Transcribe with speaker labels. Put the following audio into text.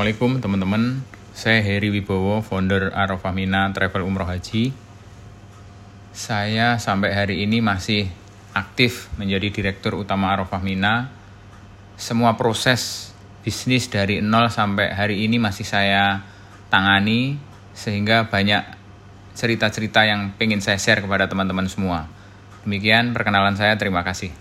Speaker 1: Assalamualaikum teman-teman. Saya Heri Wibowo, founder Arofamina Travel Umroh Haji. Saya sampai hari ini masih aktif menjadi direktur utama Arofamina. Semua proses bisnis dari nol sampai hari ini masih saya tangani sehingga banyak cerita-cerita yang ingin saya share kepada teman-teman semua. Demikian perkenalan saya, terima kasih.